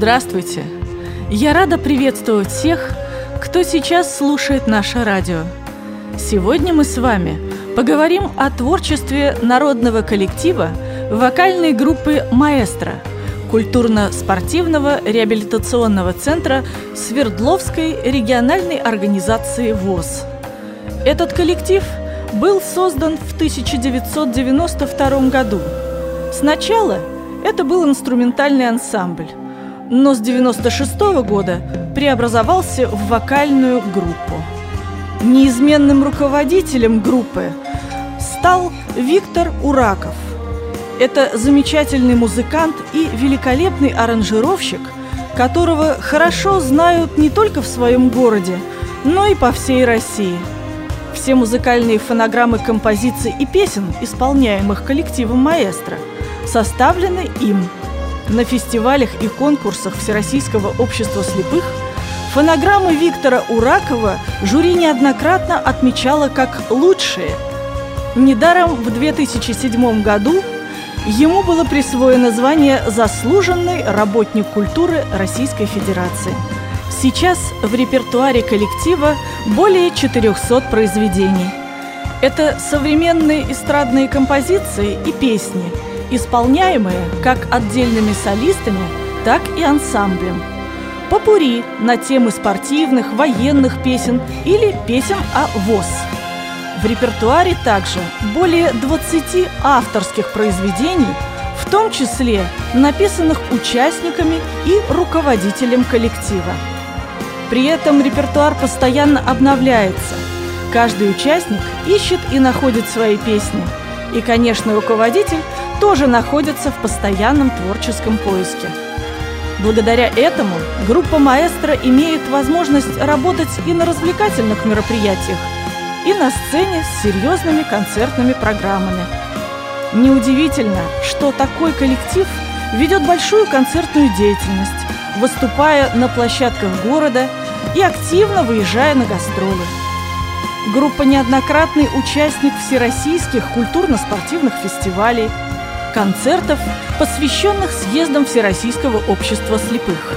Здравствуйте! Я рада приветствовать всех, кто сейчас слушает наше радио. Сегодня мы с вами поговорим о творчестве народного коллектива вокальной группы «Маэстро» культурно-спортивного реабилитационного центра Свердловской региональной организации ВОЗ. Этот коллектив был создан в 1992 году. Сначала это был инструментальный ансамбль, но с 96 года преобразовался в вокальную группу. Неизменным руководителем группы стал Виктор Ураков. Это замечательный музыкант и великолепный аранжировщик, которого хорошо знают не только в своем городе, но и по всей России. Все музыкальные фонограммы композиций и песен, исполняемых коллективом маэстро, составлены им – на фестивалях и конкурсах Всероссийского общества слепых фонограммы Виктора Уракова жюри неоднократно отмечало как лучшие. Недаром в 2007 году ему было присвоено звание «Заслуженный работник культуры Российской Федерации». Сейчас в репертуаре коллектива более 400 произведений. Это современные эстрадные композиции и песни – исполняемые как отдельными солистами, так и ансамблем. Попури на темы спортивных, военных песен или песен о ВОЗ. В репертуаре также более 20 авторских произведений, в том числе написанных участниками и руководителем коллектива. При этом репертуар постоянно обновляется. Каждый участник ищет и находит свои песни. И, конечно, руководитель тоже находятся в постоянном творческом поиске. Благодаря этому группа «Маэстро» имеет возможность работать и на развлекательных мероприятиях, и на сцене с серьезными концертными программами. Неудивительно, что такой коллектив ведет большую концертную деятельность, выступая на площадках города и активно выезжая на гастроли. Группа неоднократный участник всероссийских культурно-спортивных фестивалей – концертов, посвященных съездам Всероссийского общества слепых.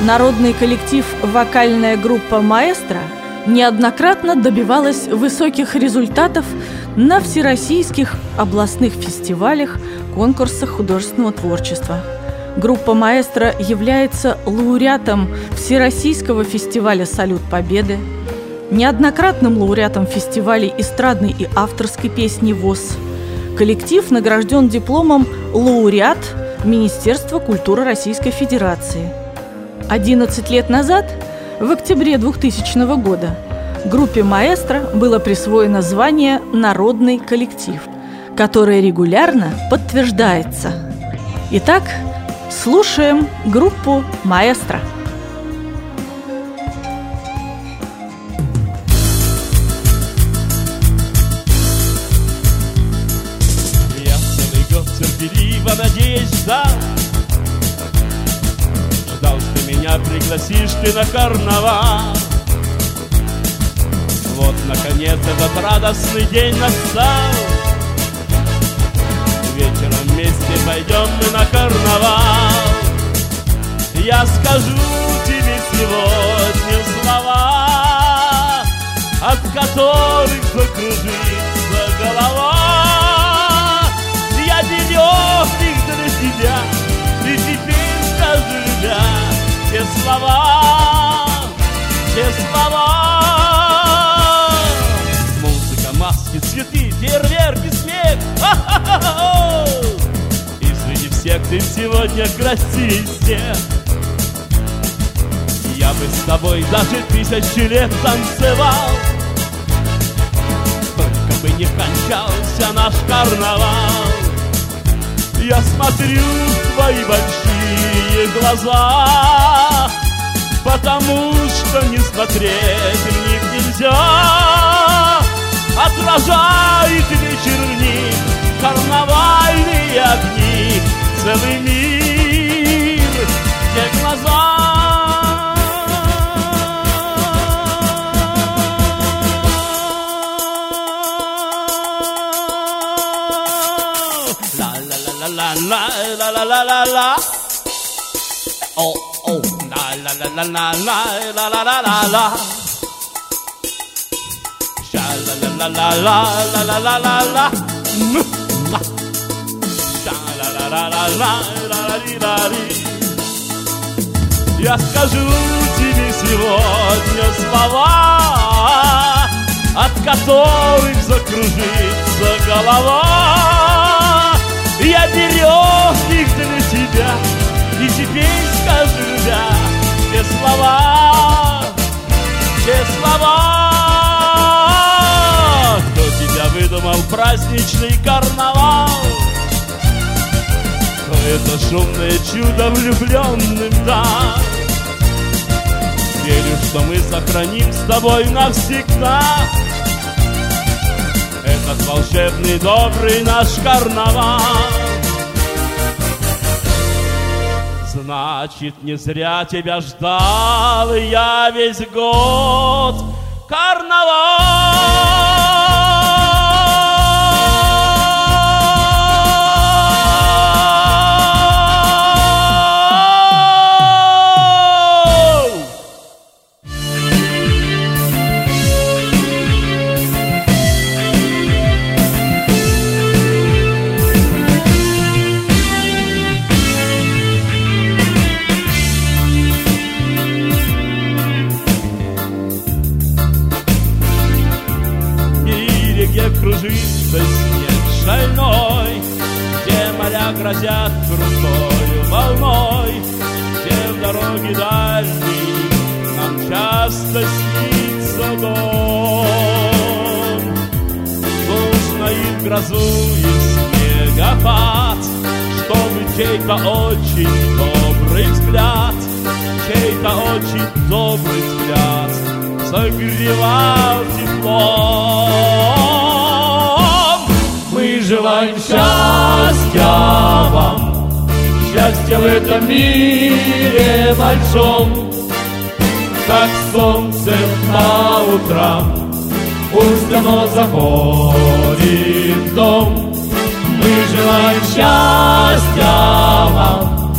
Народный коллектив «Вокальная группа «Маэстро» неоднократно добивалась высоких результатов на всероссийских областных фестивалях, конкурсах художественного творчества. Группа «Маэстро» является лауреатом Всероссийского фестиваля «Салют Победы», неоднократным лауреатом фестивалей эстрадной и авторской песни ВОЗ – Коллектив награжден дипломом лауреат Министерства культуры Российской Федерации. 11 лет назад, в октябре 2000 года, группе «Маэстро» было присвоено звание «Народный коллектив», которое регулярно подтверждается. Итак, слушаем группу «Маэстро». Пригласишь ты на карнавал. Вот, наконец, этот радостный день настал. Вечером вместе пойдем мы на карнавал. Я скажу тебе сегодня слова От которых закружится голова. Легких для тебя И теперь скажу, любя, все слова, все слова. Музыка, маски, цветы, фейерверки, смех. И среди всех ты сегодня красивее всех. Я бы с тобой даже тысячу лет танцевал. Только бы не кончался наш карнавал. Я смотрю твои большие глаза Потому что не смотреть в них нельзя. Отражает вечер в них карнавальные огни Целый мир те глаза la la la la la Oh. Oh, la la la la la la la la la la la. Sha la la la la la la la la la. Sha la la la la la la la ли la ли. Я скажу тебе сегодня слова, от которых закружится голова. Я берег их для тебя, и теперь скажу я все слова, все слова. Кто тебя выдумал праздничный карнавал? Кто это шумное чудо влюбленным даст? Верю, что мы сохраним с тобой навсегда Этот волшебный добрый наш карнавал Значит, не зря тебя ждал я весь год Карнавал! Моря грозят крутой волной, Где в дороге дальней нам часто снится дом. Нужно и в грозу, и в снегопад, Чтобы чей-то очень добрый взгляд, Чей-то очень добрый взгляд согревал теплом. Желаем счастья вам, счастья в этом мире большом, как солнце по утрам, пусть оно заходит в дом. Мы желаем счастья вам,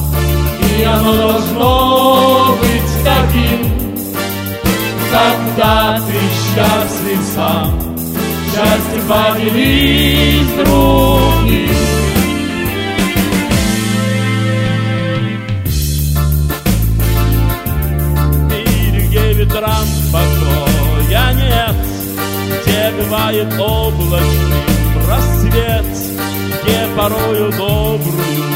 и оно должно быть таким, когда ты счастлив сам, В мире, где ветрам покоя нет, где бывает облачный рассвет, где порою добрую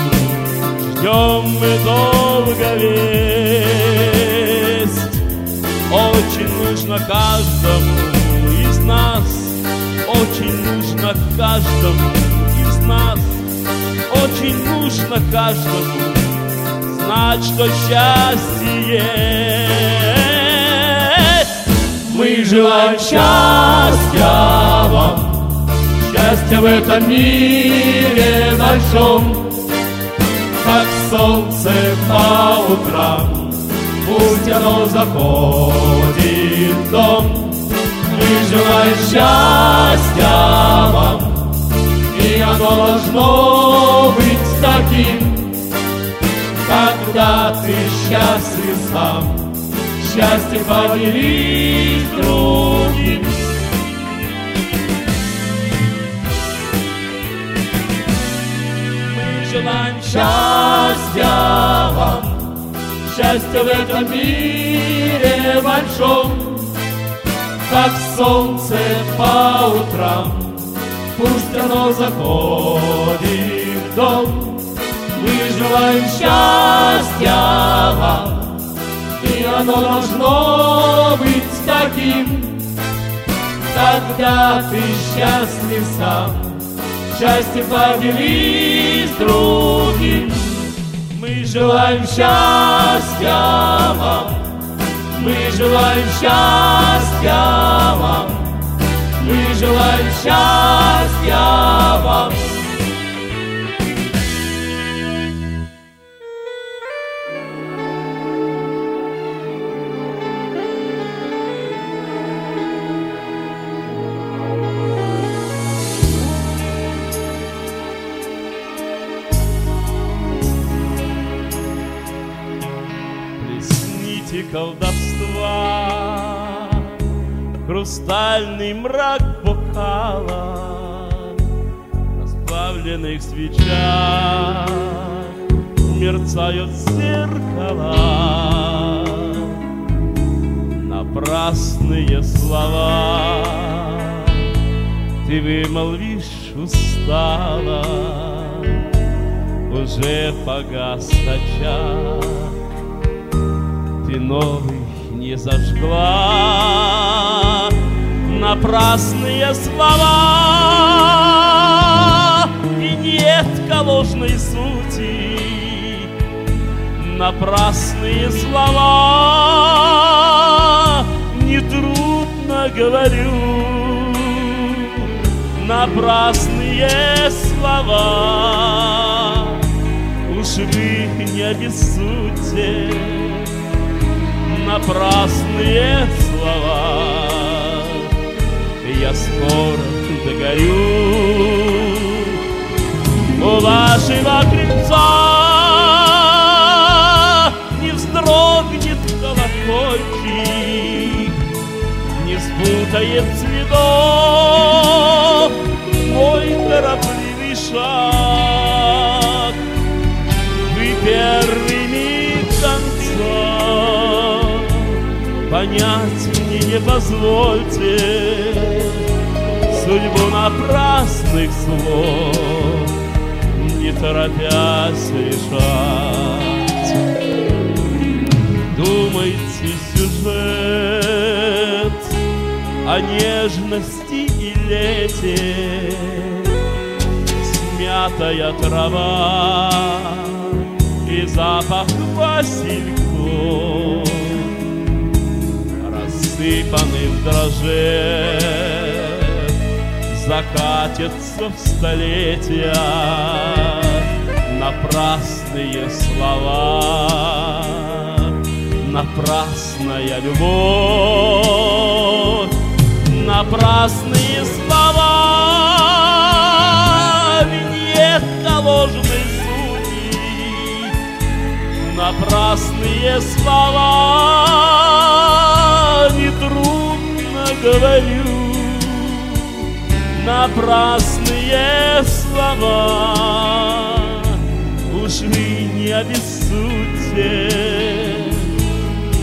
ждем мы долго весть. Очень нужно каждому из нас, очень нужно каждому из нас, очень нужно каждому знать, что счастье есть. Мы желаем счастья вам, счастья в этом мире большом, как солнце по утрам. Пусть оно заходит в дом, мы желаем счастья вам, и оно должно быть таким, когда ты счастлив сам, счастье поделись другим. Мы желаем счастья вам, счастья в этом мире большом, как солнце по утрам, пусть оно заходит в дом. Мы желаем счастья вам, и оно должно быть таким, когда ты счастлив сам, счастье поделись другим. Мы желаем счастья вам, мы желаем счастья вам, мы желаем счастья Хрустальный мрак бокала Расплавленных свечах Мерцают зеркала. Напрасные слова Ты вымолвишь устало. Уже погас очаг Ты новый не зажгла Напрасные слова. И нет ложной сути Напрасные слова. Нетрудно говорю Напрасные слова. Уж вы не обессудьте Напрасные слова Я скоро догорю У вашего крыльца дрогнет колокольчик, Не спутает цветов мой торопливый шаг. Вы первый миг конца понять мне не позвольте Судьбу напрасных слов не торопясь решать. Думайте сюжет о нежности и лете Смятая трава и запах васильков Рассыпаны в дроже Закатятся в столетия. Напрасные слова Напрасная любовь, напрасные слова, виньетка ложной судьи, напрасные слова, нетрудно говорю, напрасные слова, уж вы не обессудьте.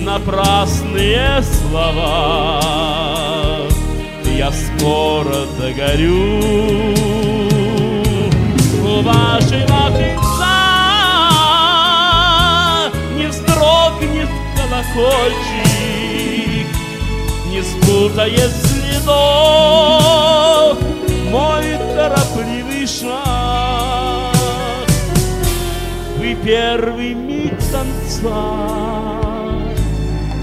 Напрасные слова. Я скоро догорю. У вашего крыльца Не вздрогнет колокольчик Не спутает следов торопливый шаг. Вы первый миг конца.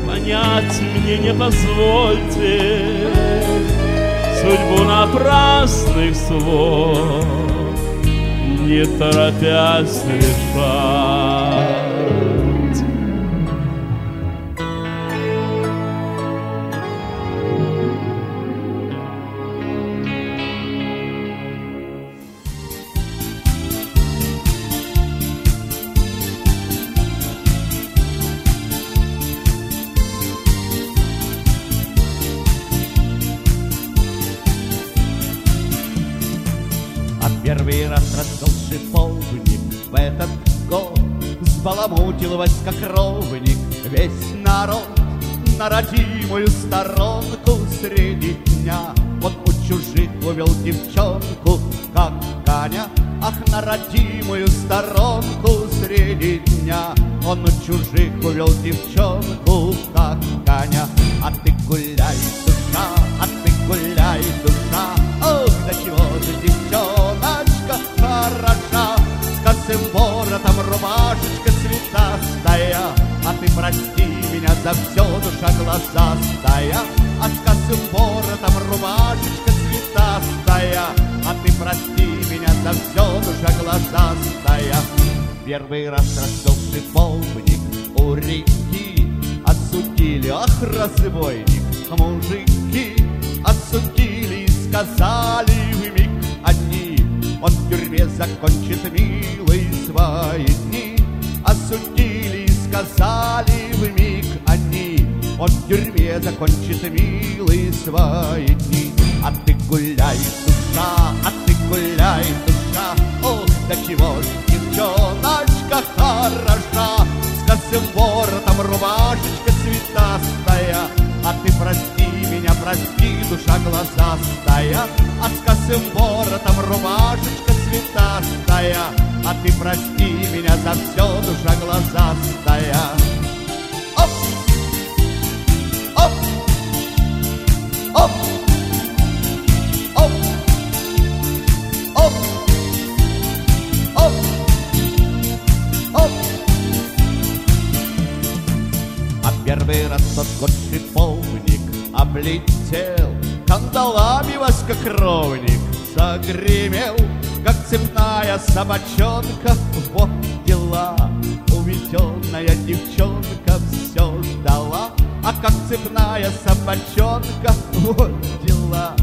Понять мне не позвольте. Судьбу напрасных слов Не торопясь решать Баламутил войскокровник весь народ На родимую сторонку прости меня за все, душа глазастая, с косым воротом рубашечка цветастая, А ты прости меня за все, душа глазастая. Первый раз расцвел шиповник у реки, Осудили, ах, разбойник, мужики, Осудили и сказали в миг одни, Он в тюрьме закончит милые свои дни. Осудили, сказали в миг они Он в тюрьме закончит милые свои дни А ты гуляй, душа, а ты гуляй, душа Ох, до чего ж девчоночка хороша? С косым воротом рубашечка цветастая А ты прости меня, прости, душа глазастая. А с косым воротом рубашечка цветастая А ты прости меня за все, душа глазастая. Первый раз тот год шиповник облетел, Кандалами воскокровник загремел, Как цепная собачонка, вот дела. Уведенная девчонка все ждала, А как цепная собачонка, вот дела.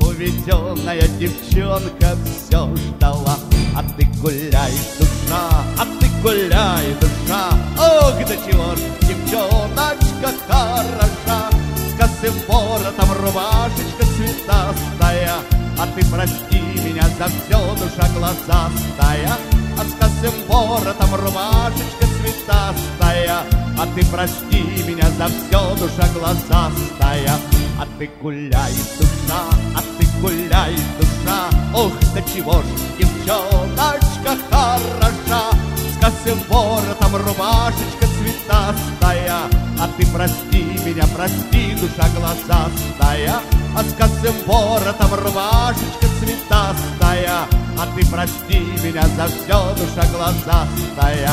Уведенная девчонка все ждала, А ты гуляй, душа, а ты гуляй, душа, Ох, до чего ж девчоночка хороша, С косым воротом рубашечка цветастая, А ты прости меня за все, душа глазастая, А с косым воротом рубашечка цветастая, А ты прости меня за все, душа глазастая, А ты гуляй, душа, а ты гуляй, душа, Ох, до чего ж девчоночка хороша, С косым воротом рубашечка цветастая, А ты прости меня, прости, душа глазастая, А с косым воротом рубашечка цветастая, А ты прости меня за все, душа глазастая.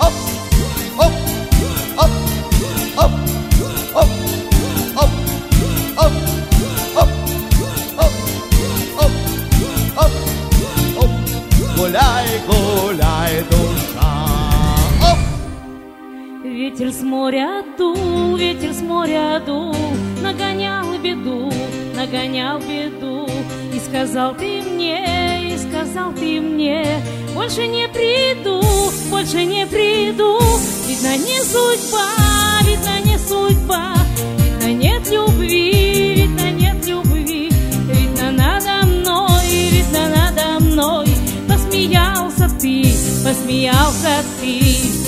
Оп, оп, оп, оп, оп, оп, оп, оп, оп, оп, оп, оп. Гуляй, гуляй, душа. Ветер с моря дул, ветер с моря дул, Нагонял беду, нагонял беду. И сказал ты мне, и сказал ты мне, Больше не приду, больше не приду. Видно, не судьба, видно, не судьба, Видно, нет любви, видно, нет любви. Видно, надо мной, видно, надо мной. Посмеялся ты, посмеялся ты.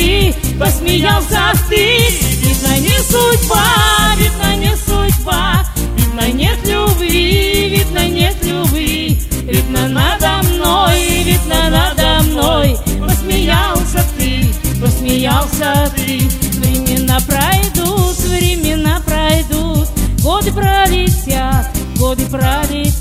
Ты, посмеялся ты, видно, не судьба, видно, не судьба, видно, нет любви, видно, нет любви, видно, надо мной, видно, надо мной. Посмеялся ты, посмеялся ты, времена пройдут, времена пройдут, годы пролетят, годы пролетят,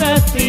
said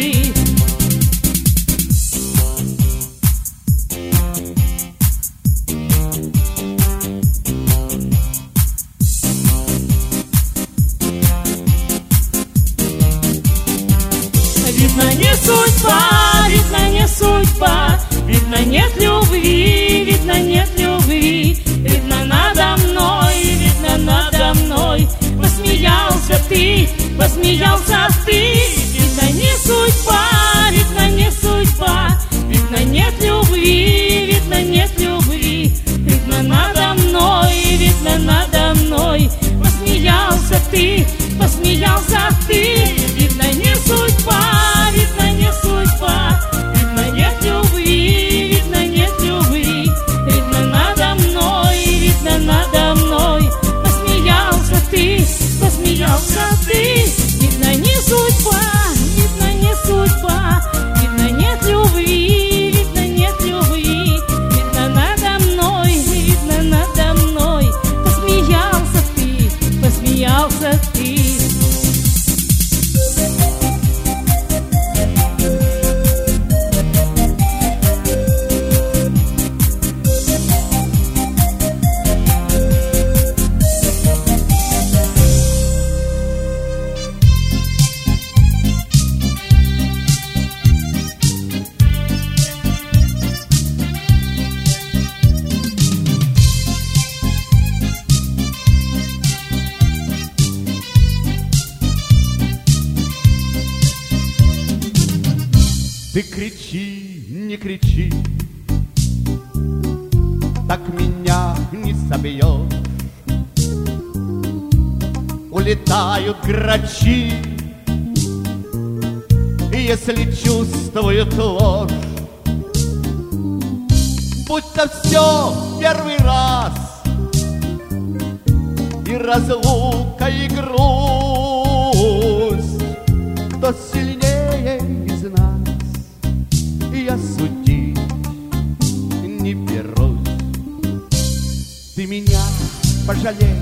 пожалей,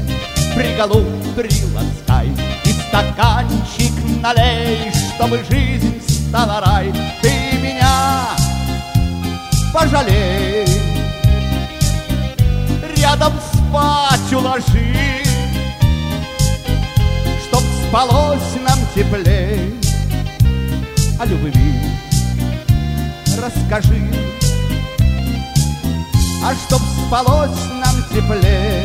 приголубь, приласкай И стаканчик налей, чтобы жизнь стала рай. Ты меня пожалей. Рядом спать уложи Чтоб спалось нам теплей. О любви расскажи А чтоб спалось нам теплей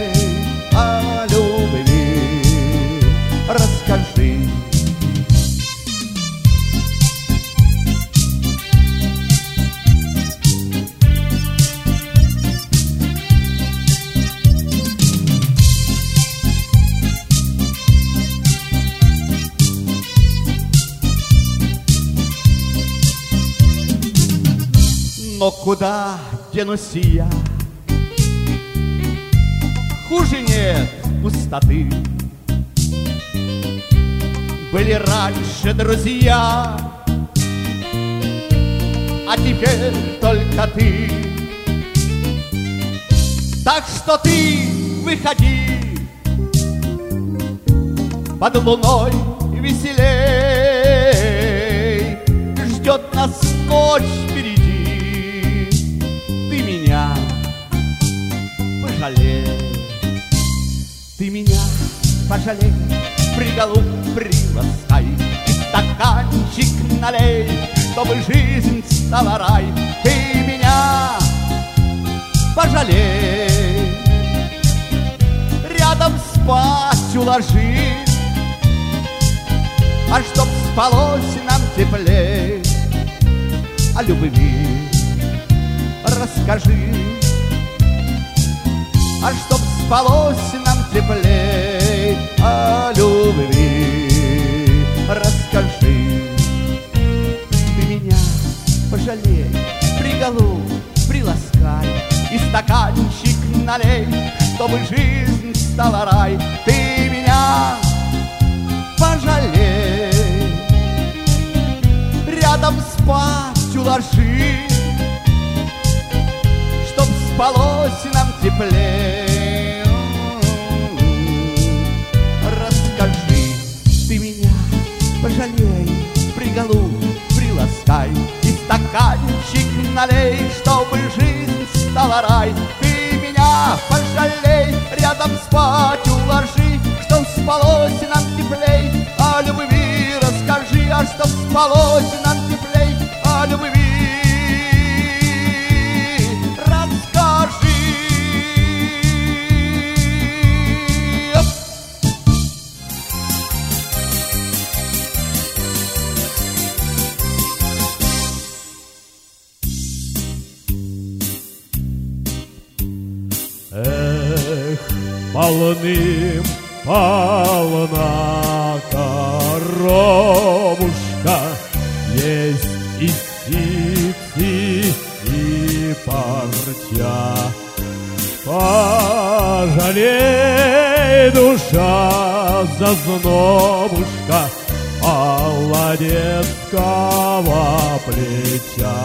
Но куда денусь? Хуже нет пустоты. Были раньше друзья А теперь только ты. Так что ты выходи Под луной веселей. Ждет нас ночь пожалей Ты меня пожалей Приголубь приласкай. И стаканчик налей Чтобы жизнь стала рай. Ты меня пожалей. Рядом спать уложи. А чтоб спалось нам теплей. О любви расскажи А чтоб спалось нам теплей О любви расскажи. Ты меня пожалей, приголубь, приласкай И стаканчик налей, чтобы жизнь стала рай. Ты меня пожалей. Рядом спать уложи Чтоб спалось нам теплее стаканчик налей Чтобы жизнь стала рай. Ты меня пожалей Рядом спать уложи Чтоб спалось нам теплей О любви расскажи А чтоб спалось нам полным полна коробушка, Есть и птицы, и парча. Пожалей, душа, зазнобушка, Молодецкого плеча.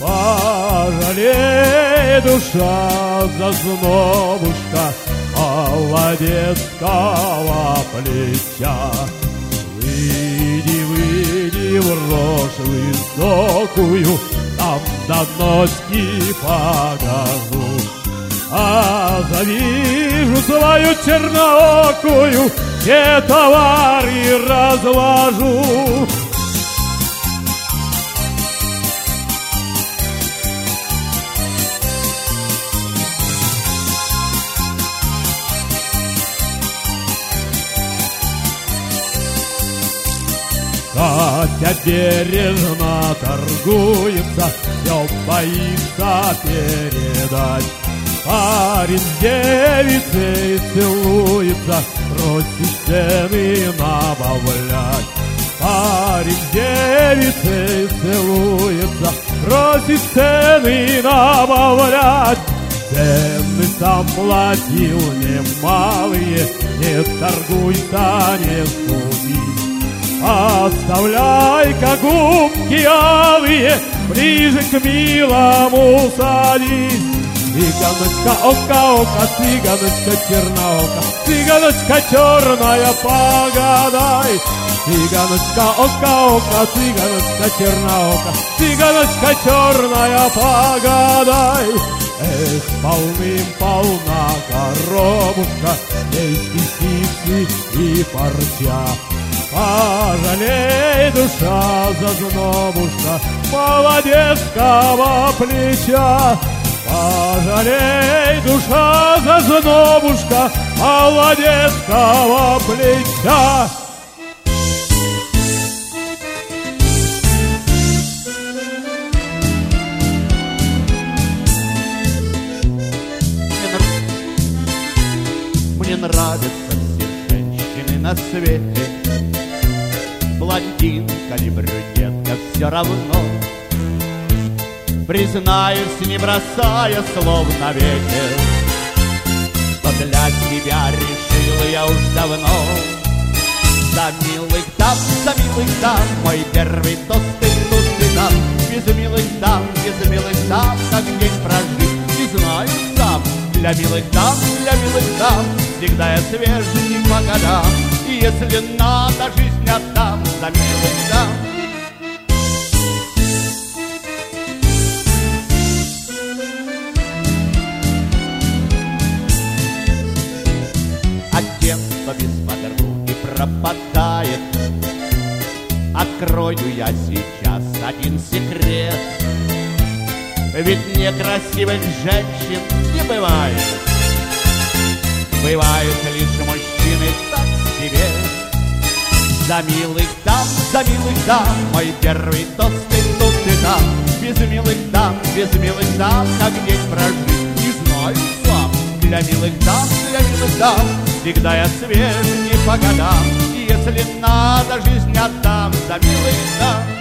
Пожалей, душа, зазнобушка, Молодецкого плеча. Выйди, выйди в рожь высокую, Там до ночки погожу. А завижу свою черноокую, Все товары разложу. Хотя бережно торгуется, все боится передать. Парень с девицей целуется, просит цены набавлять. Парень с девицей целуется, просит цены набавлять. Цены сам платил немалые, не торгуйся, не суди. Оставляй-ка губки алые, ближе к милому садись. Цыганочка, ока-ока, цыганочка черноока, Цыганочка черная, погадай. Цыганочка, ока-ока, цыганочка черноока, Цыганочка черная, погадай. Эх, полным-полна коробушка, Есть кисицы и парча. Пожалей, душа, зазнобушка, Молодецкого плеча. Пожалей, душа, зазнобушка, Молодецкого плеча. Мне нравятся все женщины на свете Блондинка или брюнетка все равно. Признаюсь, не бросая слов на ветер Что для тебя решил я уж давно. За милых дам, за милых дам Мой первый тост и тут и там Без милых дам, без милых дам Как день прожить, не знаю сам. Для милых дам, для милых дам Всегда я свеж не по годам если надо, жизнь отдам За милых дам А без подруги пропадает. Открою я сейчас один секрет. Ведь некрасивых женщин не бывает. Бывают лишь мужчины так себе За милых дам, за милых дам Мой первый тост и тут и там. Без милых дам, без милых дам Как день прожить не знаю сам. Для милых дам, для милых дам Всегда я свеж не по годам И если надо, жизнь отдам. За милых дам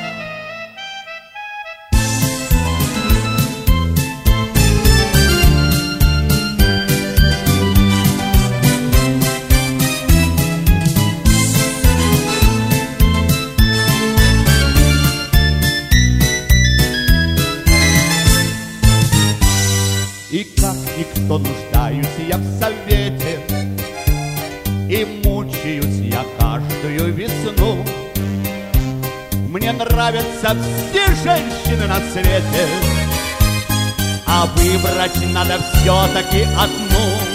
все женщины на свете? А выбрать надо все-таки одну.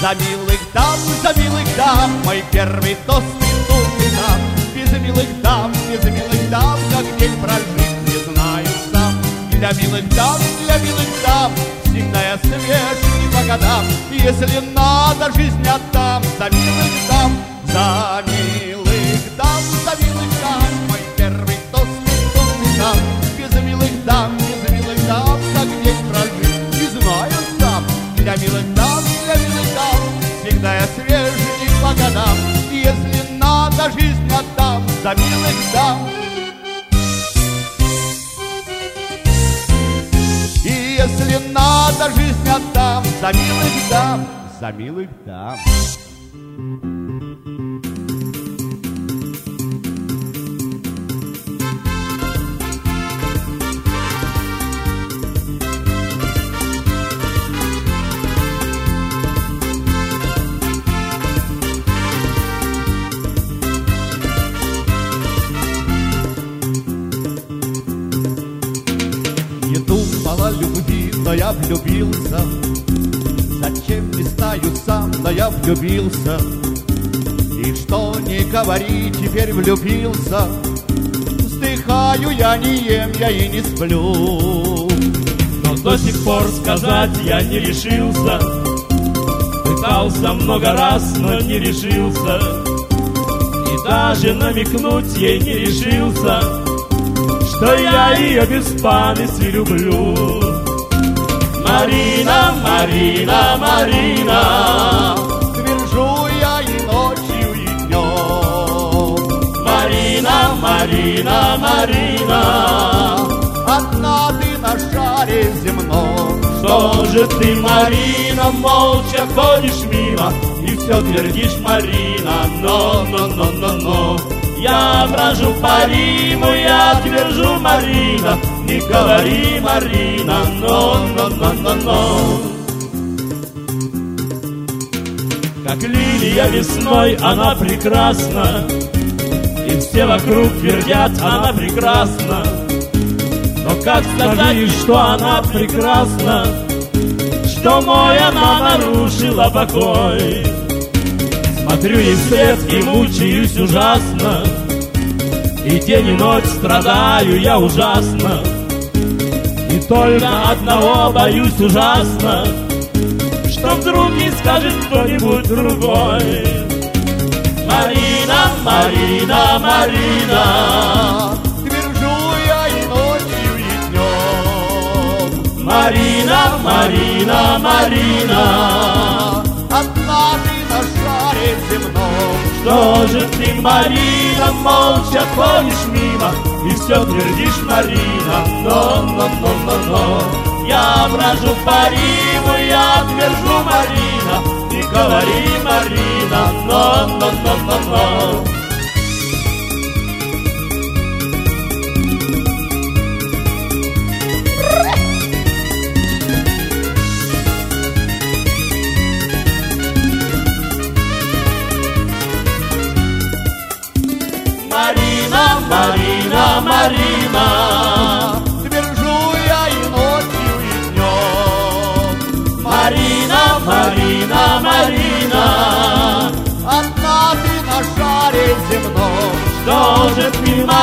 За милых дам, за милых дам Мой первый тост и и там Без милых дам, без милых дам Как день прожить не знаю сам. Для милых дам, для милых дам Всегда я свеж не по годам И Если надо, жизнь отдам За милых дам, за милых И Если надо, жизнь отдам За милых дам. И если надо, жизнь отдам За милых дам, за милых дам но я влюбился. Зачем не знаю сам, но я влюбился? И что не говори, теперь влюбился. Вздыхаю я, не ем я и не сплю. Но до сих пор сказать я не решился. Пытался много раз, но не решился. И даже намекнуть ей не решился Что я ее без памяти люблю Марина, Марина, Марина. Твержу я и ночью, и днем Марина, Марина, Марина. Одна ты на шаре земном. Что же ты, Марина, молча ходишь мимо? И все твердишь, Марина, но, но, но, но, но Я брожу по Риму, я твержу, Марина. Не говори, Марина, но, но, но, но, но. Как лилия весной, она прекрасна. И все вокруг твердят, она прекрасна. Но как сказать, что она прекрасна, Что мой она нарушила покой? Смотрю ей вслед и мучаюсь ужасно, И день и ночь страдаю я ужасно, И только одного боюсь ужасно, Что вдруг не скажет кто-нибудь другой. Марина, Марина, Марина, Твержу я и ночью, и днем Марина, Марина, Марина, шаре земном что же ты, Марина, молча ходишь мимо? И все твердишь, Марина, но, но, но, но, но Я брожу по Риму, я твержу, Марина. Не говори, Марина, но,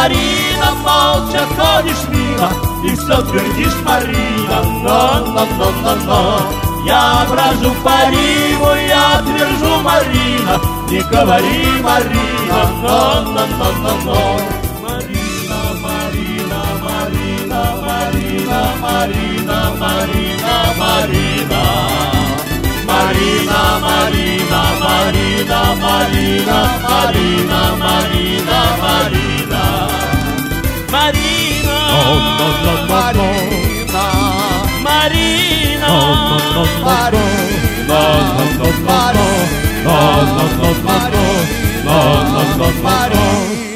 Марина, молча ходишь мимо И все твердишь, Марина, но, но, но, но, но Я брожу по Риму, я твержу, Марина Не говори, Марина, но, но, но, но, но Марина, Марина, Марина, Марина, Марина, Марина, Марина Марина, Марина, Марина, Marina, Marina, no, no, Marina, Marina, oh, no, no, Marina, no, no, no, Marina, no, no, no, Marina, no, no, Marina.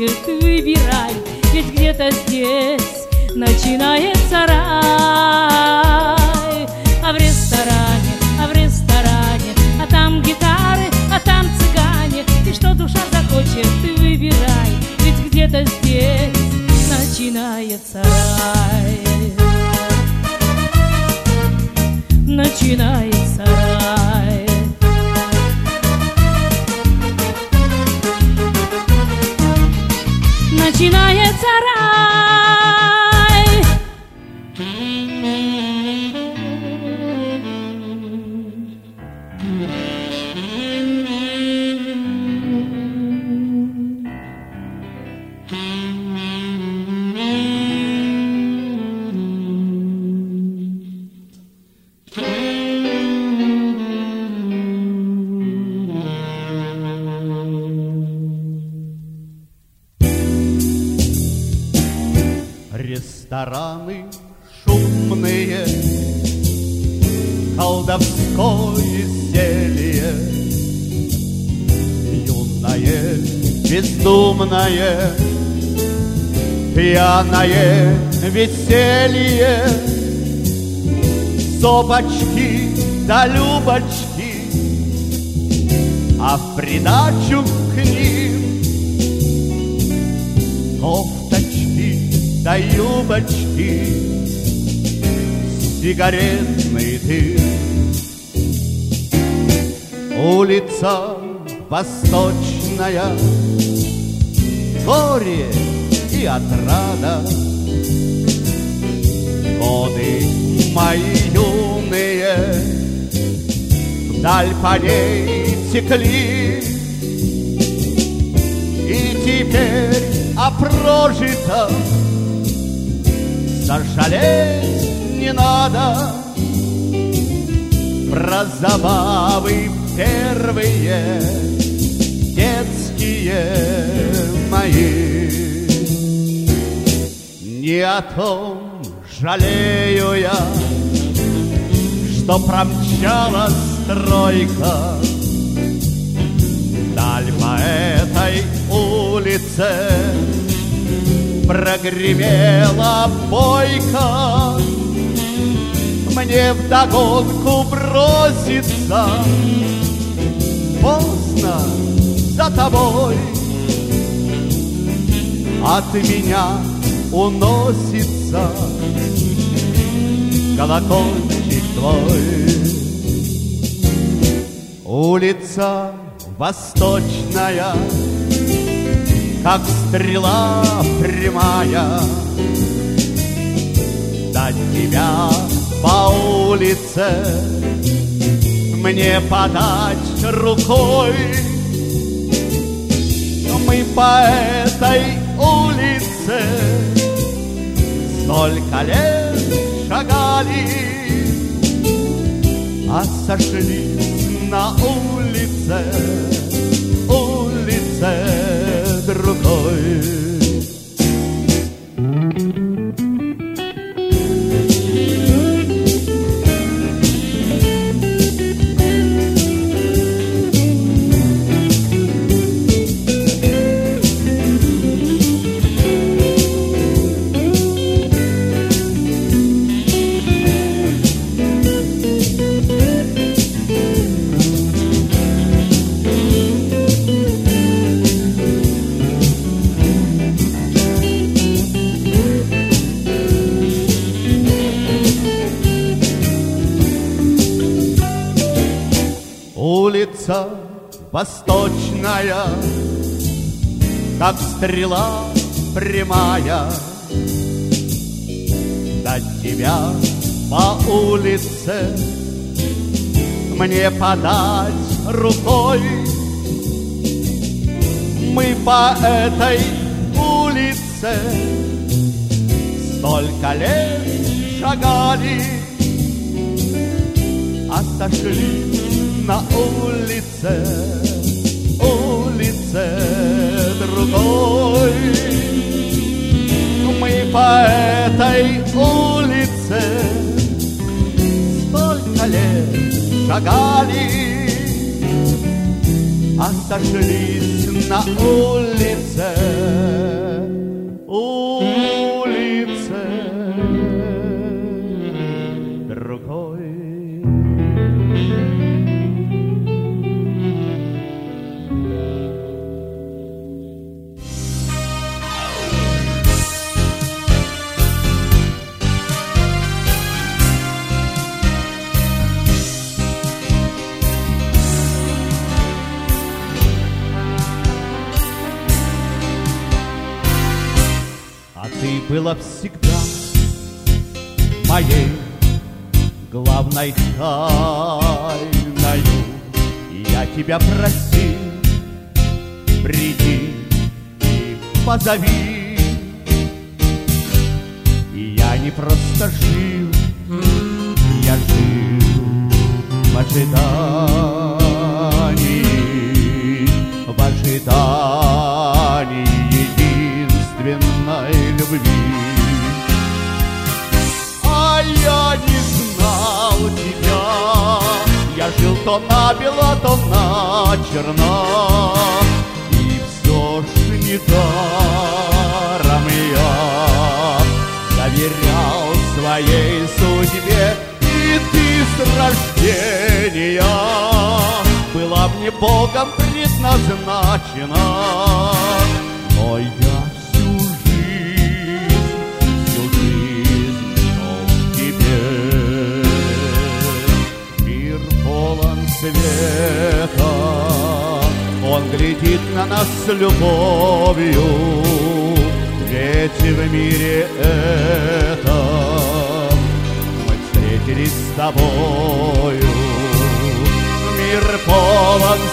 Захочет, выбирай, ведь где-то здесь начинается рай. А в ресторане, а в ресторане, а там гитары, а там цыгане, и что душа захочет, выбирай, ведь где-то здесь начинается рай. Начинается Рестораны шумные, колдовское зелье, Юное, бездумное, пьяное веселье, Сопочки да любочки, а в придачу к ним. Кофточки да юбочки, сигаретный дым. Улица восточная, горе и отрада. Годы мои юные вдаль по ней текли, и теперь о Сожалеть не надо. Про забавы первые Детские мои. Не о том жалею я Что промчалась стройка Даль по этой улице Прогремела бойко Мне вдогонку бросится. Поздно за тобой. От меня уносится Колокольчик твой. Улица восточная как стрела прямая. До тебя по улице мне подать рукой. Мы по этой улице столько лет шагали, а сошлись на улице, восточная, как стрела прямая. До тебя по улице мне подать рукой. Мы по этой улице столько лет шагали, а сошли на улице шагали, а сошлись на улице, улице ты была всегда моей главной тайною. Я тебя просил, приди и позови.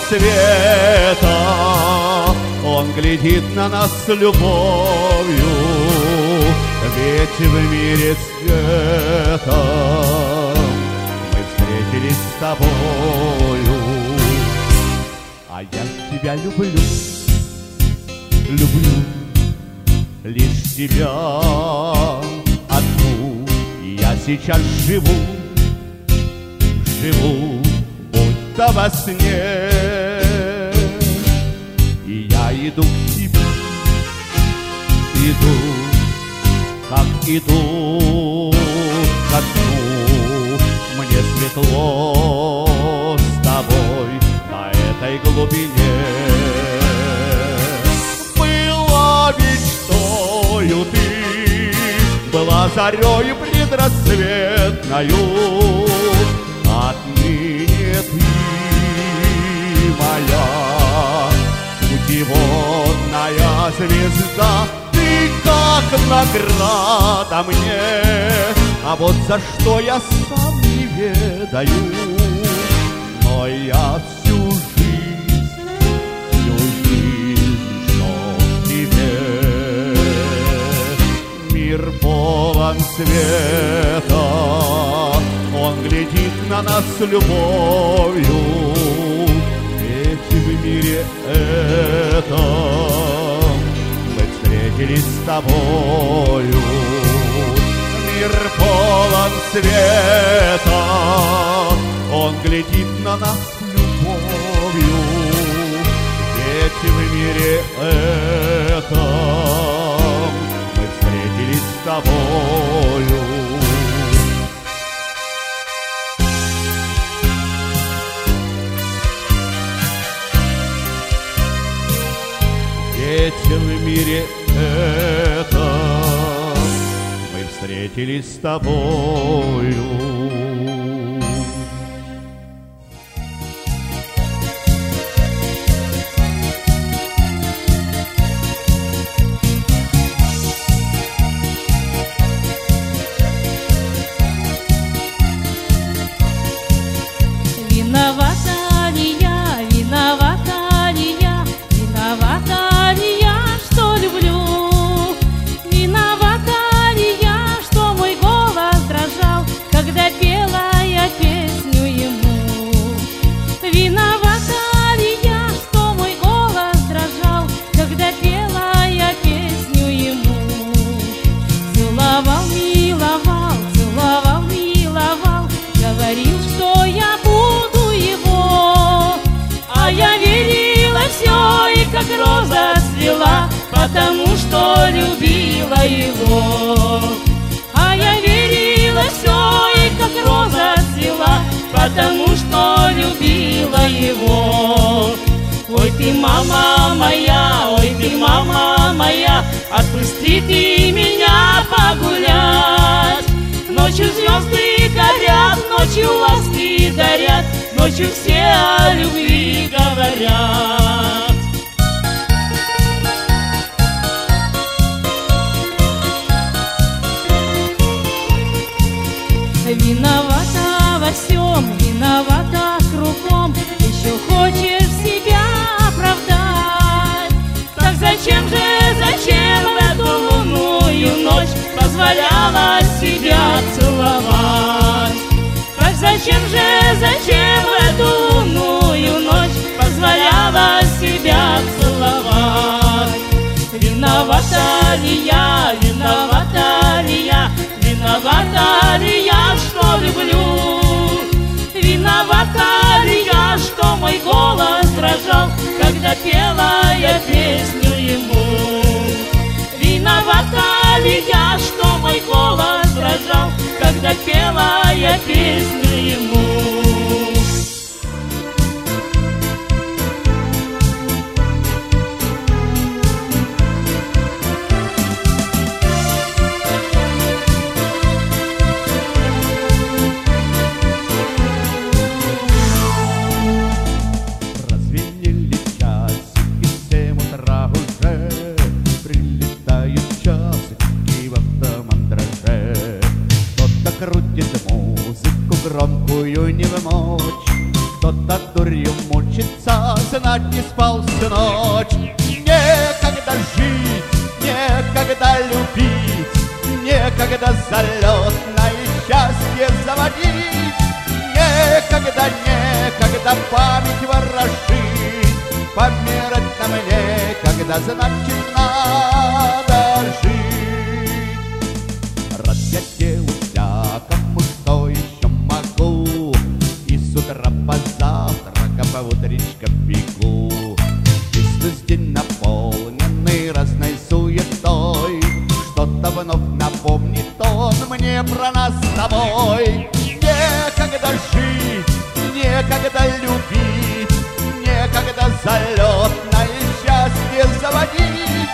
Света, он глядит на нас с любовью, ведь в мире света мы встретились с тобою. А я тебя люблю, люблю лишь тебя одну. Я сейчас живу, живу, будто во сне. Иду к тебе, иду, как иду ко дну. Мне светло с тобой на этой глубине. Была мечтою ты, была зарею предрассветною. Путеводная звезда, ты как награда мне, а вот за что я сам не ведаю, но я всю жизнь, всю жизнь шел тебе. Мир полон света, он глядит на нас с любовью, мире этом мы встретились с тобою. Мир полон света, он глядит на нас любовью, ведь в мире этом мы встретились с тобою. Ведь в мире этом мы встретились с тобою. ночь. Некогда жить, некогда любить, некогда залетное счастье заводить. Некогда, некогда память ворошить, помирать нам некогда, значит, надо жить. мной. Некогда жить, некогда любить Некогда залетное счастье заводить.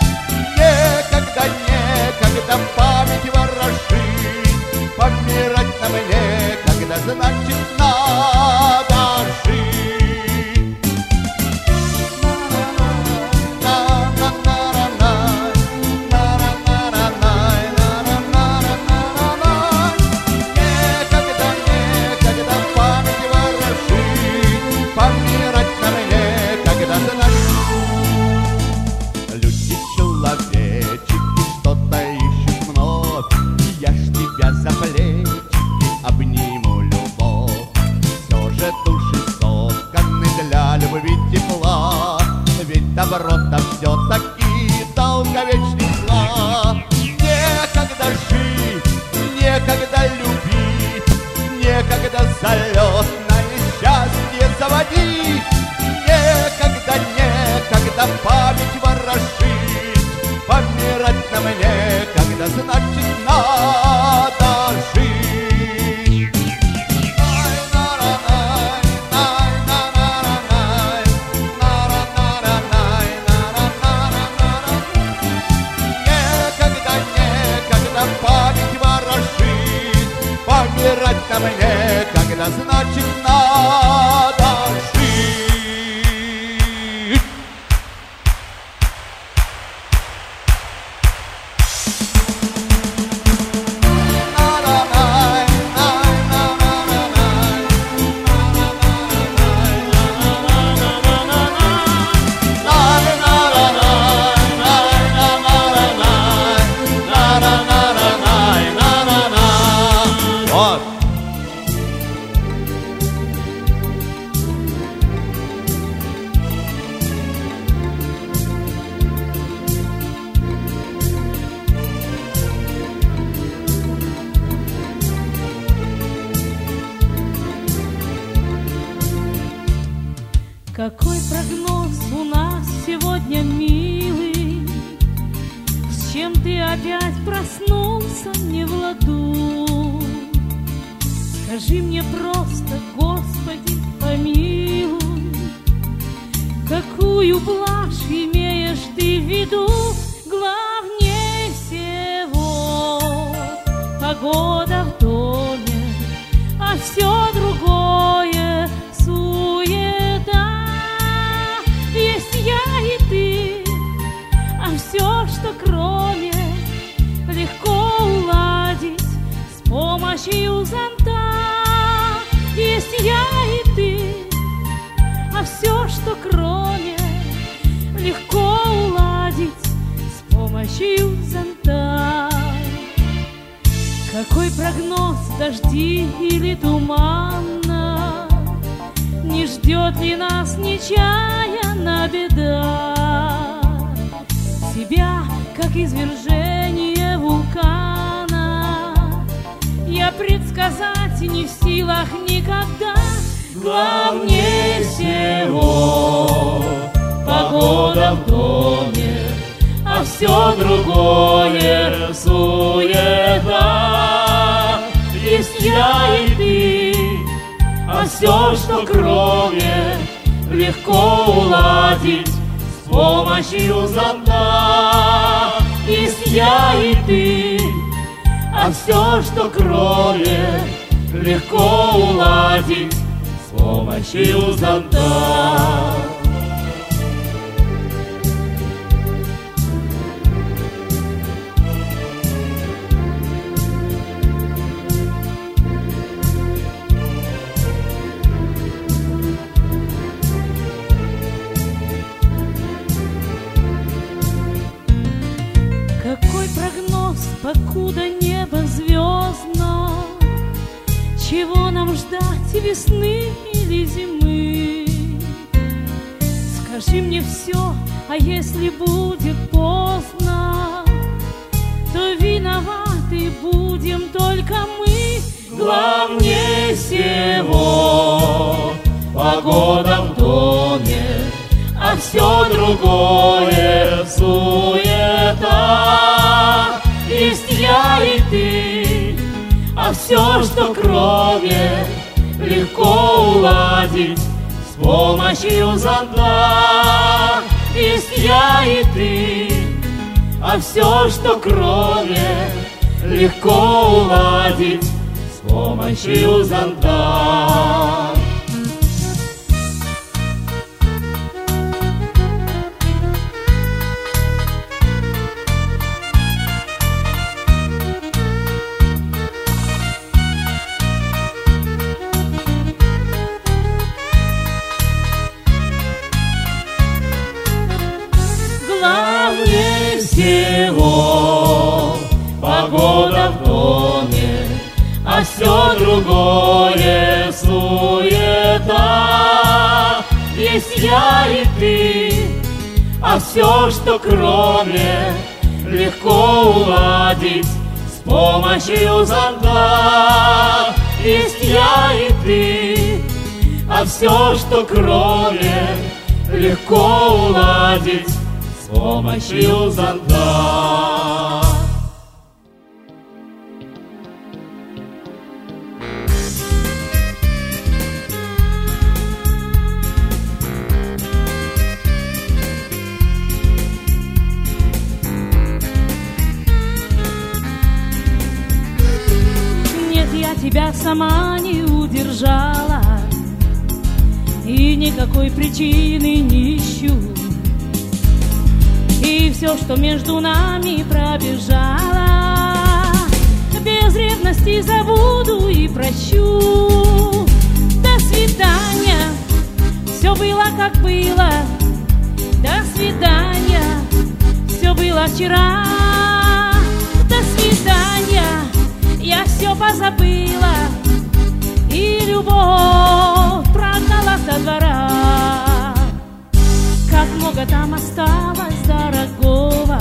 Ждать весны или зимы? Скажи мне все, а если будет поздно, то виноваты будем только мы. Главнее всего погода в доме, а все другое суета. Есть я и ты, а все, что кроме, легко уладить с помощью зонта. Есть я и ты, а все, что кроме, легко уладить с помощью зонта. Другое суета. Есть я и ты, а все, что кроме, легко уладить с помощью зонта. Есть я и ты, а все, что кроме, легко уладить с помощью зонта. Тебя сама не удержала. И никакой причины не ищу. И все, что между нами пробежало Без ревности забуду и прощу. До свидания, все было как было. До свидания, все было вчера я все позабыла. И любовь прогнала со двора. Как много там осталось дорогого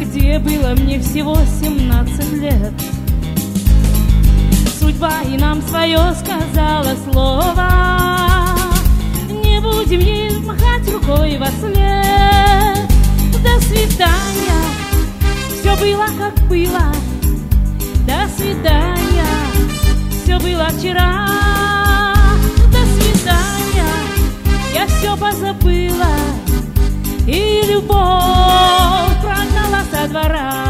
Где было мне всего семнадцать лет. Судьба и нам свое сказала слово. Не будем ей махать рукой во след До свидания, было, как было. Свидания, все было вчера. До свидания, я все позабыла. И любовь прогнала со двора.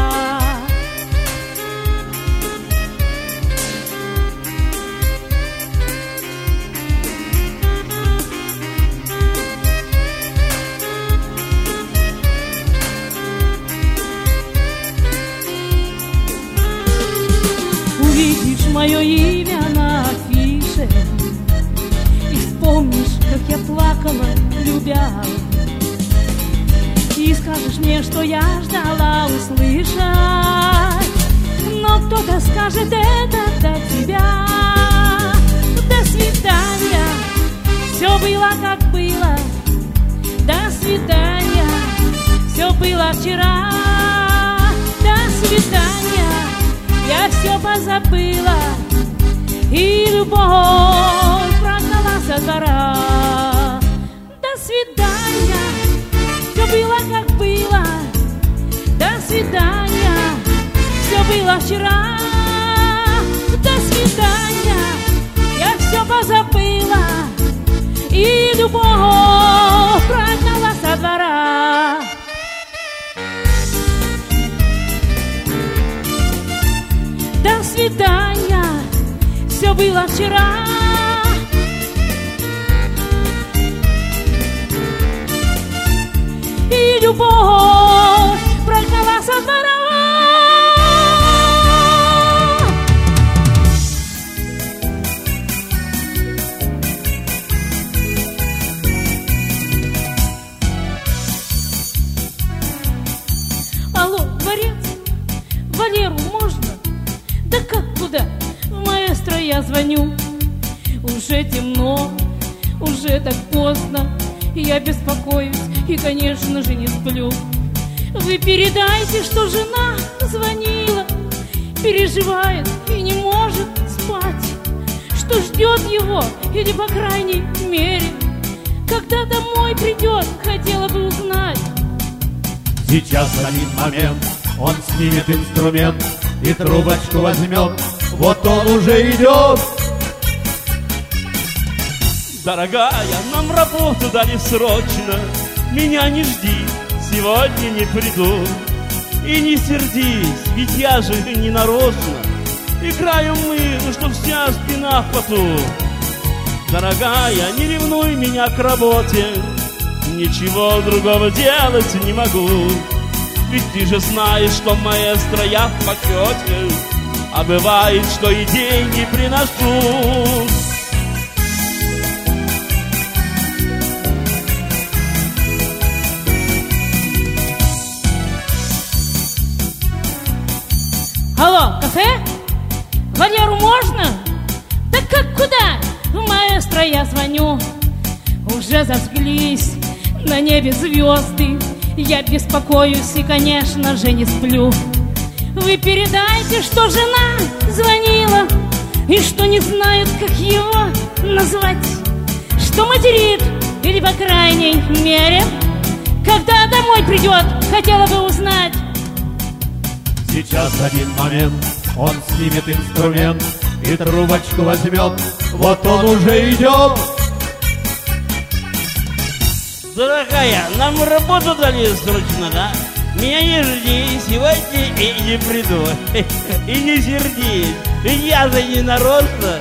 Мое имя на афише. И вспомнишь, как я плакала, любя. И скажешь мне, что я ждала услышать. Но кто-то скажет это до тебя. До свидания, все было как было. До свидания, все было вчера. До свидания, я все позабыла. И любовь прогнала со двора До свидания, все было как было. До свидания, все было вчера. До свидания, я все позабыла. И любовь все было вчера. И любовь Сейчас один момент, он снимет инструмент и трубочку возьмет. Вот он уже идет. Дорогая, нам работу дали срочно. Меня не жди, сегодня не приду. И не сердись, ведь я же не нарочно. Играем мы, ну что вся спина в поту. Дорогая, не ревнуй меня к работе. Ничего другого делать не могу Ведь ты же знаешь, что маэстро я в почете А бывает, что и деньги приношу Алло, кафе? Валеру можно? Да как куда? Маэстро я звоню. Уже зажглись на небе звезды. Я беспокоюсь и, конечно же, не сплю. Вы передайте, что жена звонила И что не знают, как его назвать Что материт, или по крайней мере Когда домой придет, хотела бы узнать Сейчас один момент, он снимет инструмент и трубочку возьмет. Вот он уже идет. Дорогая, нам работу дали срочно, да? Меня не жди, сегодня и не приду. И не сердись, ведь я же не нарочно.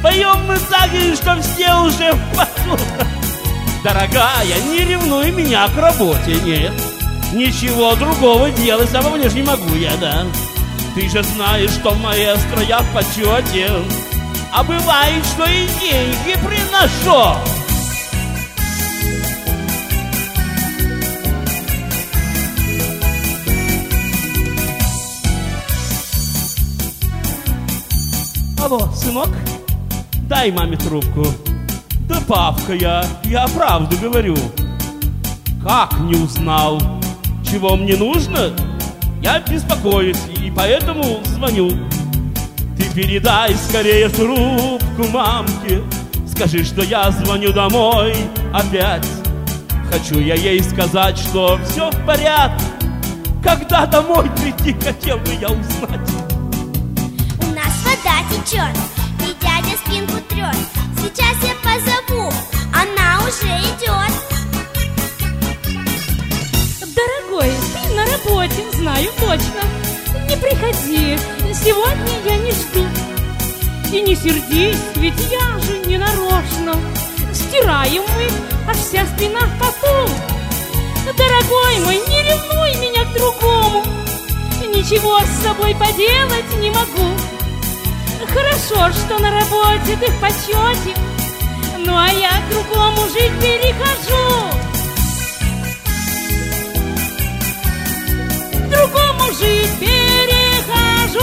Поем мы так, что все уже в поту. Дорогая, не ревнуй меня к работе, нет. Ничего другого делать самого не не могу я, да. Ты же знаешь, что маэстро я в почете. А бывает, что и деньги приношу. Алло, сынок, дай маме трубку. Да папка я, я правду говорю. Как не узнал, чего мне нужно? Я беспокоюсь и поэтому звоню. Ты передай скорее трубку мамке. Скажи, что я звоню домой опять. Хочу я ей сказать, что все в порядке. Когда домой прийти, хотел бы я узнать течет, и дядя спинку трет Сейчас я позову, она уже идет Дорогой, ты на работе, знаю точно. Не приходи, сегодня я не жду. И не сердись, ведь я же не нарочно. Стираем мы, а вся спина в поту. Дорогой мой, не ревнуй меня к другому. Ничего с собой поделать не могу Хорошо, что на работе ты в почете. Ну а я к другому жить перехожу. К другому жить перехожу.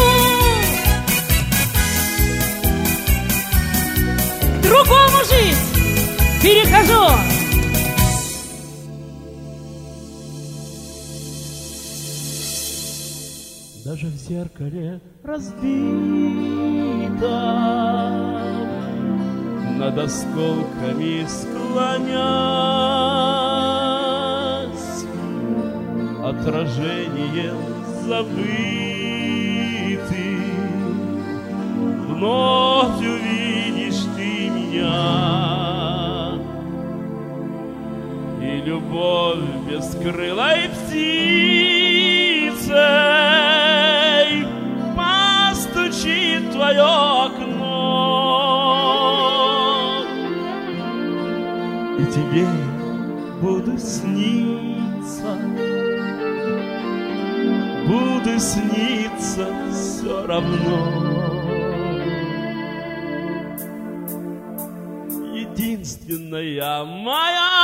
К другому жить перехожу Даже в зеркале разбито. Над осколками склонясь Отражение забыты. Вновь увидишь ты меня. И любовь бескрылой птицей тебе буду сниться. Буду сниться все равно. Единственная моя,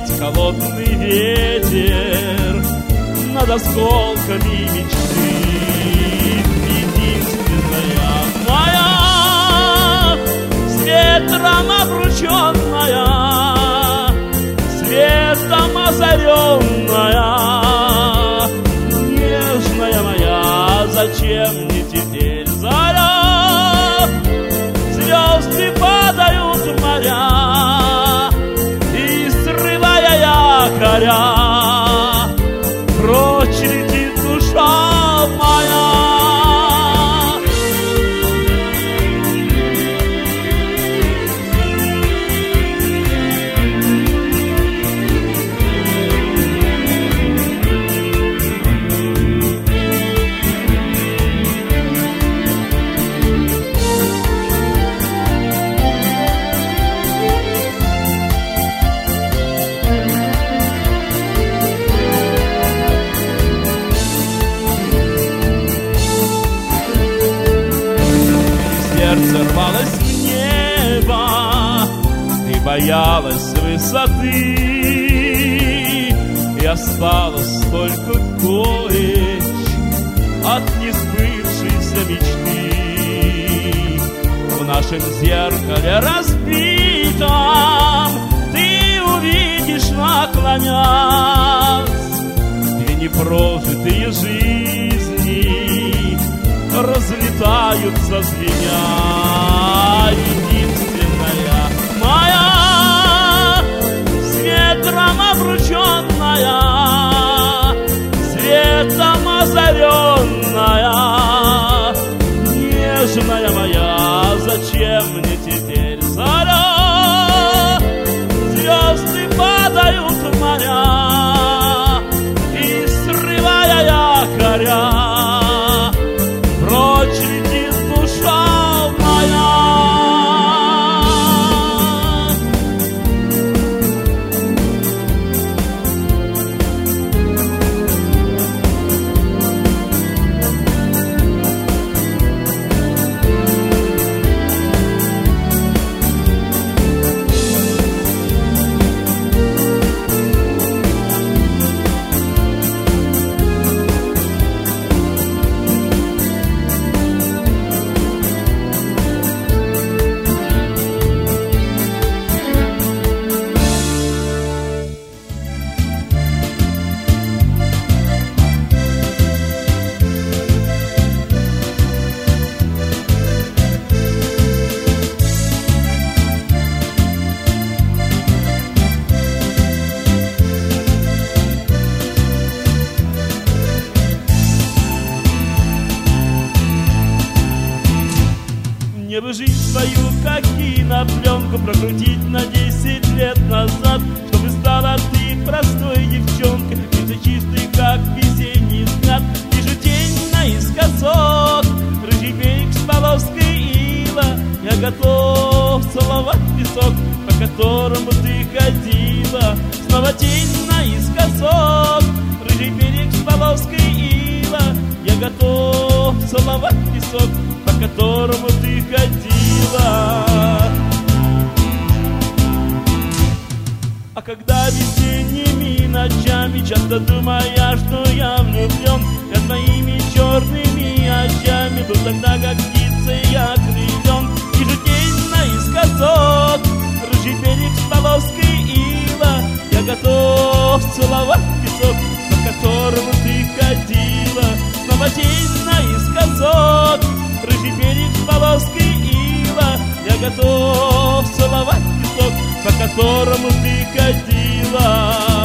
Петь холодный ветер Над осколками мечты. Единственная моя С ветром обрученная Светом озаренная. Нежная моя, зачем мне якоря Боялась высоты, И осталась только горечь От несбывшейся мечты. В нашем зеркале разбитом Ты увидишь, наклонясь, Две непрожитые жизни разлетаются звеня. Ветром обрученная, светом озаренная, нежная моя, зачем мне теперь заря? Звезды падают в моря, и срывая якоря, песок По которому ты ходила. А когда весенними ночами Часто думая, что я влюблен Я твоими черными очами Был тогда, как птица я крылен Вижу тень наискосок Рыжий берег с полоской ила. Я готов целовать песок По которому ты ходила. Снова тень наискосок полоской ила. Я готов целовать песок По которому ты ходила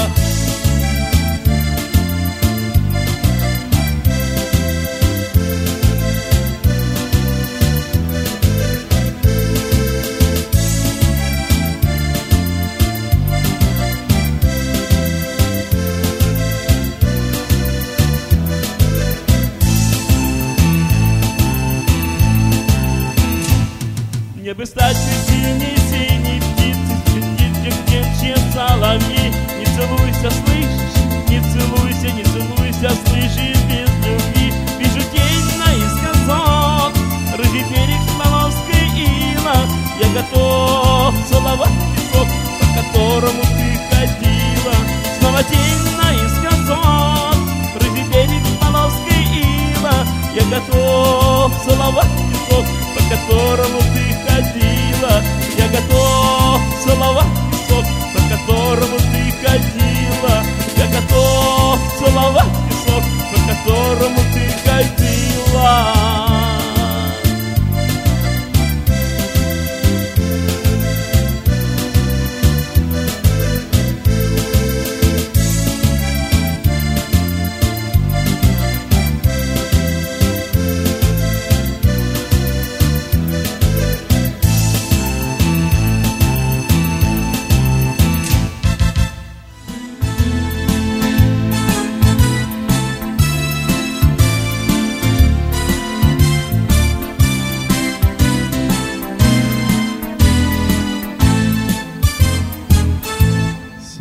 Мне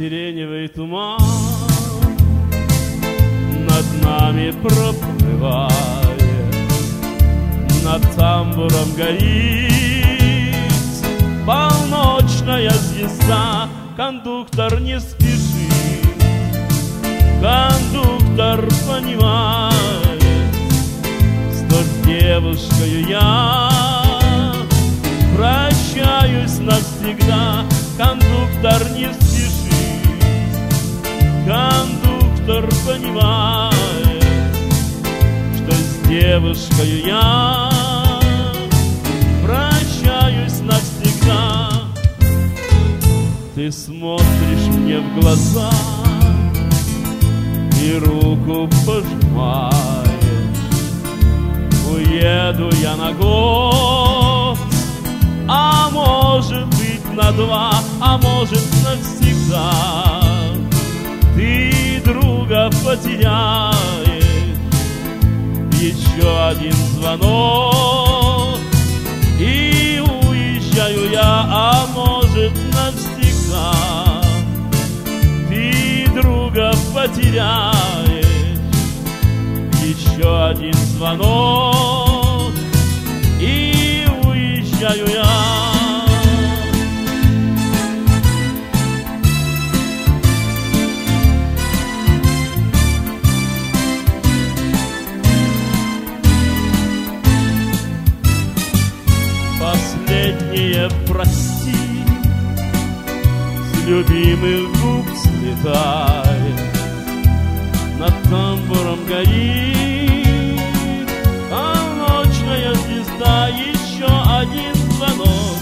Сиреневый туман над нами проплывает, над тамбуром горит полночная звезда. Кондуктор не спешит, кондуктор понимает, что с девушкой я прощаюсь навсегда. Кондуктор не спешит, кондуктор понимает, что с девушкой я прощаюсь навсегда. Ты смотришь мне в глаза и руку пожимаешь. Уеду я на год, а может быть на два, а может навсегда. Ты друга потеряешь, еще один звонок, и уезжаю я, а может навсегда. Ты друга потеряешь, еще один звонок, и уезжаю я. Любимых губ слетает. Над тамбуром горит Полночная звезда Еще один звонок.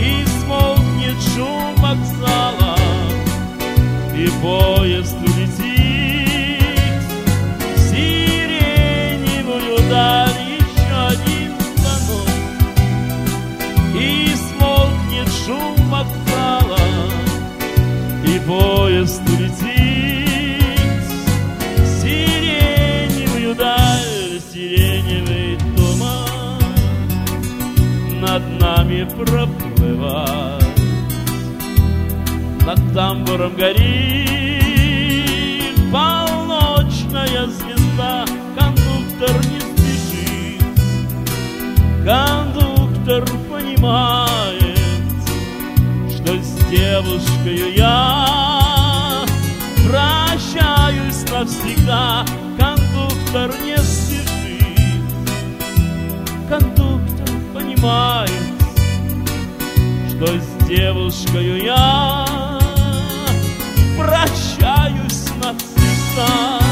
И смолкнет шум вокзала И поезд над нами проплывать. Над тамбуром горит полночная звезда, кондуктор не спешит, кондуктор понимает, что с девушкой я прощаюсь навсегда, кондуктор не спешит, понимает, что с девушкой я прощаюсь навсегда.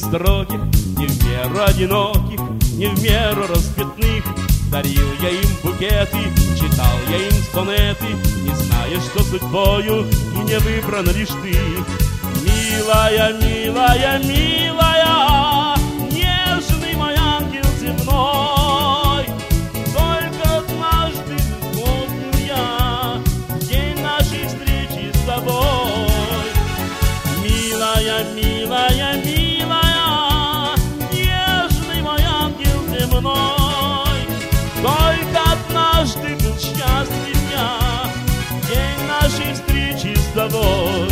Строгих, Не в меру одиноких, не в меру разбитных. Дарил я им букеты, читал я им сонеты, Не зная, что судьбою и не выбрана лишь ты. Милая, милая, милая, тобой.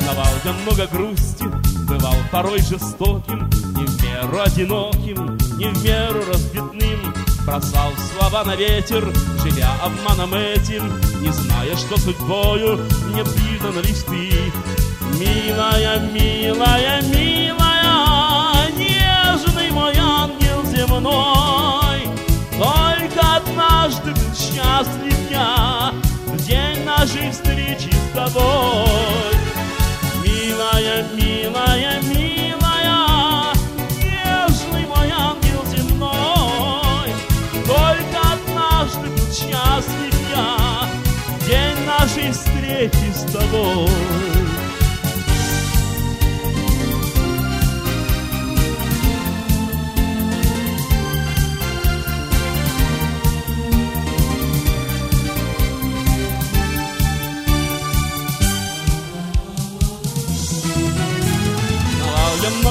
Знавал я много грусти, бывал порой жестоким, Не в меру одиноким, не в меру разбитным, Бросал слова на ветер, живя обманом этим, Не зная, что судьбою мне придан лишь. Милая, милая, милая, тобой. Милая, милая, милая, нежный мой ангел земной, Только однажды был счастлив я день нашей встречи с тобой.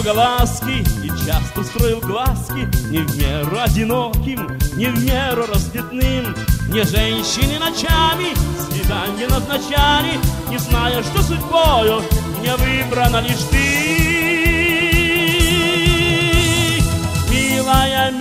Много ласки и часто строил глазки. Не в меру одиноким, не в меру разбитным Мне женщины ночами свидания назначали Не зная, что судьбою мне выбрана лишь ты. Милая,